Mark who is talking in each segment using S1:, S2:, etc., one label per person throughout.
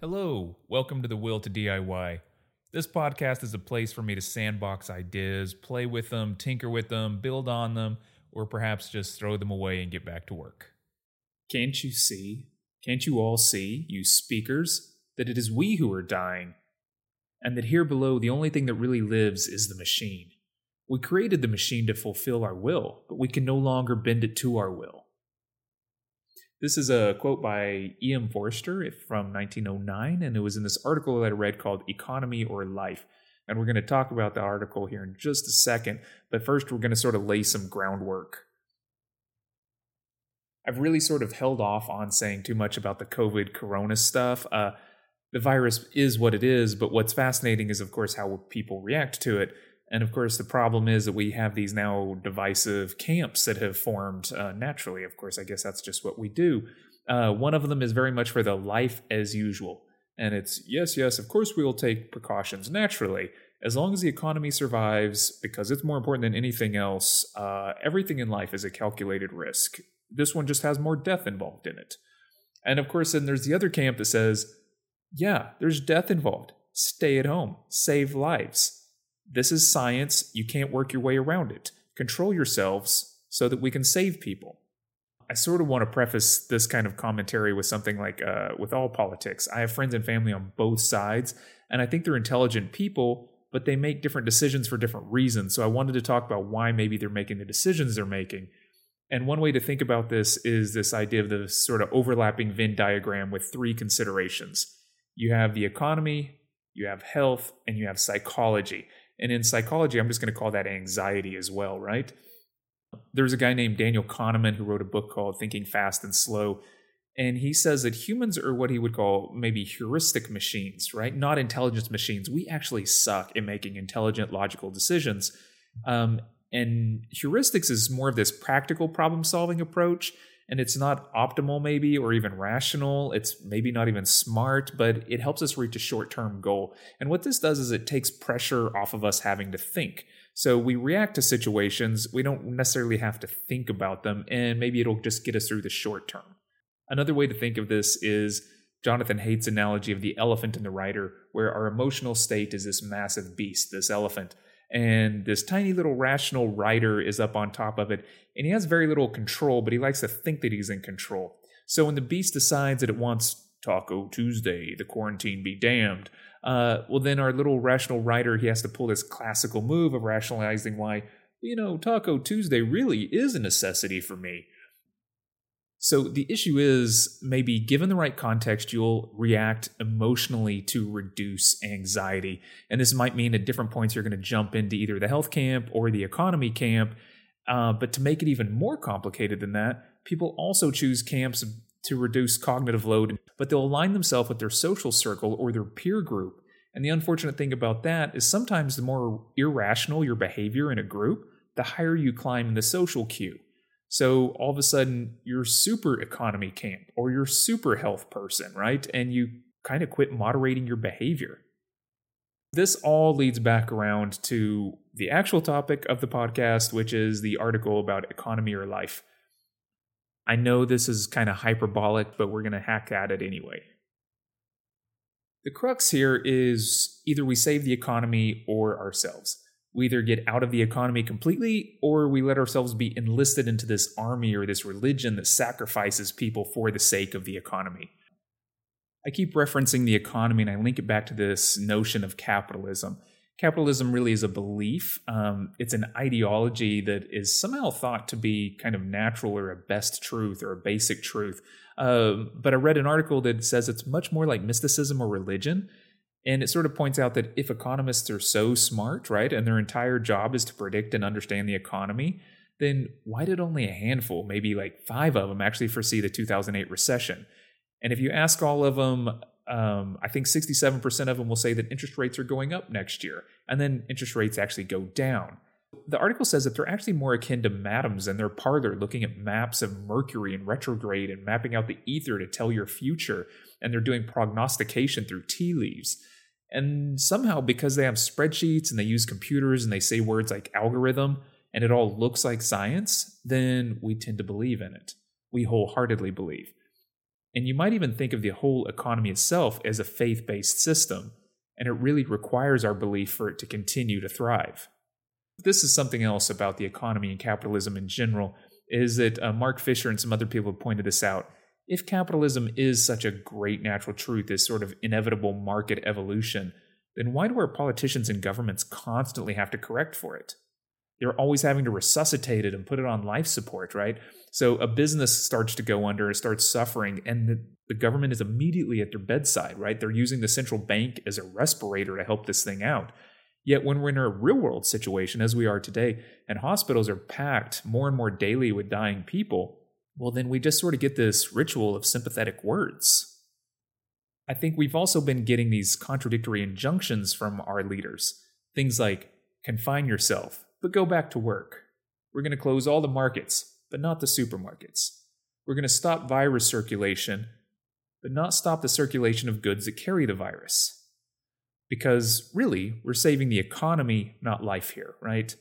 S1: Hello, welcome to the Will to DIY. This podcast is a place for me to sandbox ideas, play with them, tinker with them, build on them, or perhaps just throw them away and get back to work. Can't you see? Can't you all see, you speakers, that it is we who are dying? And that here below, the only thing that really lives is the machine. We created the machine to fulfill our will, but we can no longer bend it to our will. This is a quote by E.M. Forster from 1909, and it was in this article that I read called Economy or Life. And we're going to talk about the article here in just a second, but first we're going to sort of lay some groundwork. I've really sort of held off on saying too much about the COVID corona stuff. Uh, the virus is what it is, but what's fascinating is, of course, how people react to it. And of course, the problem is that we have these now divisive camps that have formed uh, naturally. Of course, I guess that's just what we do. Uh, one of them is very much for the life as usual. And it's yes, yes, of course we will take precautions naturally. As long as the economy survives, because it's more important than anything else, uh, everything in life is a calculated risk. This one just has more death involved in it. And of course, then there's the other camp that says, yeah, there's death involved. Stay at home, save lives this is science. You can't work your way around it. Control yourselves so that we can save people. I sort of want to preface this kind of commentary with something like uh, with all politics. I have friends and family on both sides, and I think they're intelligent people, but they make different decisions for different reasons. So I wanted to talk about why maybe they're making the decisions they're making. And one way to think about this is this idea of the sort of overlapping Venn diagram with three considerations. You have the economy, you have health, and you have psychology. And in psychology, I'm just going to call that anxiety as well, right? There's a guy named Daniel Kahneman who wrote a book called Thinking Fast and Slow. And he says that humans are what he would call maybe heuristic machines, right? Not intelligence machines. We actually suck in making intelligent, logical decisions. Um, and heuristics is more of this practical problem solving approach and it's not optimal maybe or even rational. It's maybe not even smart but it helps us reach a short-term goal. And what this does is it takes pressure off of us having to think. So we react to situations. We don't necessarily have to think about them and maybe it'll just get us through the short term. Another way to think of this is Jonathan Haidt's analogy of the elephant and the rider, where our emotional state is this massive beast, this elephant, and this tiny little rational rider is up on top of it and he has very little control but he likes to think that he's in control. So when the beast decides that it wants taco tuesday the quarantine be damned uh, well then our little rational rider he has to pull this classical move of rationalizing why you know taco tuesday really is a necessity for me so the issue is maybe given the right context, you'll react emotionally to reduce anxiety. And this might mean at different points you're going to jump into either the health camp or the economy camp. Uh, but to make it even more complicated than that, people also choose camps to reduce cognitive load, but they'll align themselves with their social circle or their peer group. And the unfortunate thing about that is sometimes the more irrational your behavior in a group, the higher you climb in the social queue. So all of a sudden, you're super economy camp or you're super health person, right? And you kind of quit moderating your behavior. This all leads back around to the actual topic of the podcast, which is the article about economy or life. I know this is kind of hyperbolic, but we're going to hack at it anyway. The crux here is either we save the economy or ourselves we either get out of the economy completely or we let ourselves be enlisted into this army or this religion that sacrifices people for the sake of the economy. I keep referencing the economy and I link it back to this notion of capitalism. Capitalism really is a belief. Um, it's an ideology that is somehow thought to be kind of natural or a best truth or a basic truth. Uh, but I read an article that says it's much more like mysticism or religion and it sort of points out that if economists are so smart, right, and their entire job is to predict and understand the economy, then why did only a handful, maybe like five of them, actually foresee the 2008 recession? And if you ask all of them, um, I think 67% of them will say that interest rates are going up next year, and then interest rates actually go down. The article says that they're actually more akin to madams and their parlor looking at maps of Mercury and retrograde and mapping out the ether to tell your future, and they're doing prognostication through tea leaves. And somehow, because they have spreadsheets and they use computers and they say words like algorithm and it all looks like science, then we tend to believe in it. We wholeheartedly believe. And you might even think of the whole economy itself as a faith based system, and it really requires our belief for it to continue to thrive. This is something else about the economy and capitalism in general, is that uh, Mark Fisher and some other people have pointed this out. If capitalism is such a great natural truth, this sort of inevitable market evolution, then why do our politicians and governments constantly have to correct for it? They're always having to resuscitate it and put it on life support, right? So a business starts to go under, it starts suffering, and the, the government is immediately at their bedside, right? They're using the central bank as a respirator to help this thing out. Yet when we're in a real world situation, as we are today, and hospitals are packed more and more daily with dying people, well, then we just sort of get this ritual of sympathetic words. I think we've also been getting these contradictory injunctions from our leaders. Things like confine yourself, but go back to work. We're going to close all the markets, but not the supermarkets. We're going to stop virus circulation, but not stop the circulation of goods that carry the virus. Because really, we're saving the economy, not life here, right?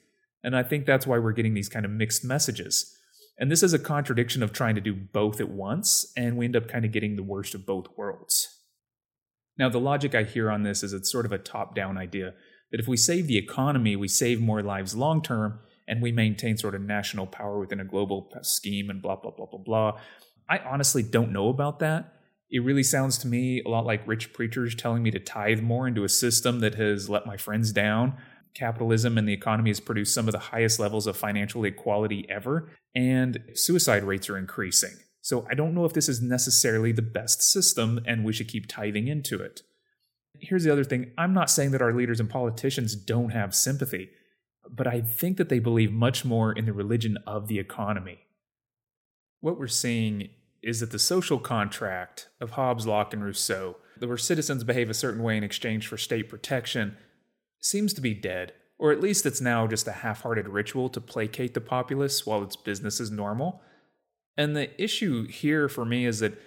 S1: And I think that's why we're getting these kind of mixed messages. And this is a contradiction of trying to do both at once, and we end up kind of getting the worst of both worlds. Now, the logic I hear on this is it's sort of a top down idea that if we save the economy, we save more lives long term, and we maintain sort of national power within a global scheme and blah, blah, blah, blah, blah. I honestly don't know about that. It really sounds to me a lot like rich preachers telling me to tithe more into a system that has let my friends down. Capitalism and the economy has produced some of the highest levels of financial equality ever, and suicide rates are increasing. So I don't know if this is necessarily the best system and we should keep tithing into it here's the other thing I'm not saying that our leaders and politicians don't have sympathy, but I think that they believe much more in the religion of the economy. What we're seeing is that the social contract of Hobbes, Locke, and Rousseau, that where citizens behave a certain way in exchange for state protection, seems to be dead, or at least it's now just a half hearted ritual to placate the populace while its business is normal. And the issue here for me is that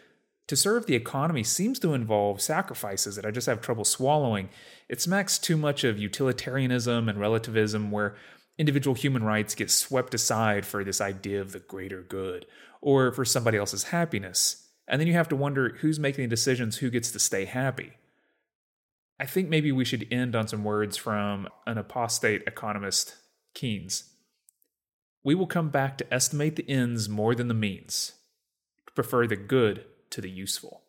S1: to serve the economy seems to involve sacrifices that I just have trouble swallowing. It smacks too much of utilitarianism and relativism, where individual human rights get swept aside for this idea of the greater good or for somebody else's happiness. And then you have to wonder who's making the decisions, who gets to stay happy. I think maybe we should end on some words from an apostate economist, Keynes. We will come back to estimate the ends more than the means, to prefer the good to the useful.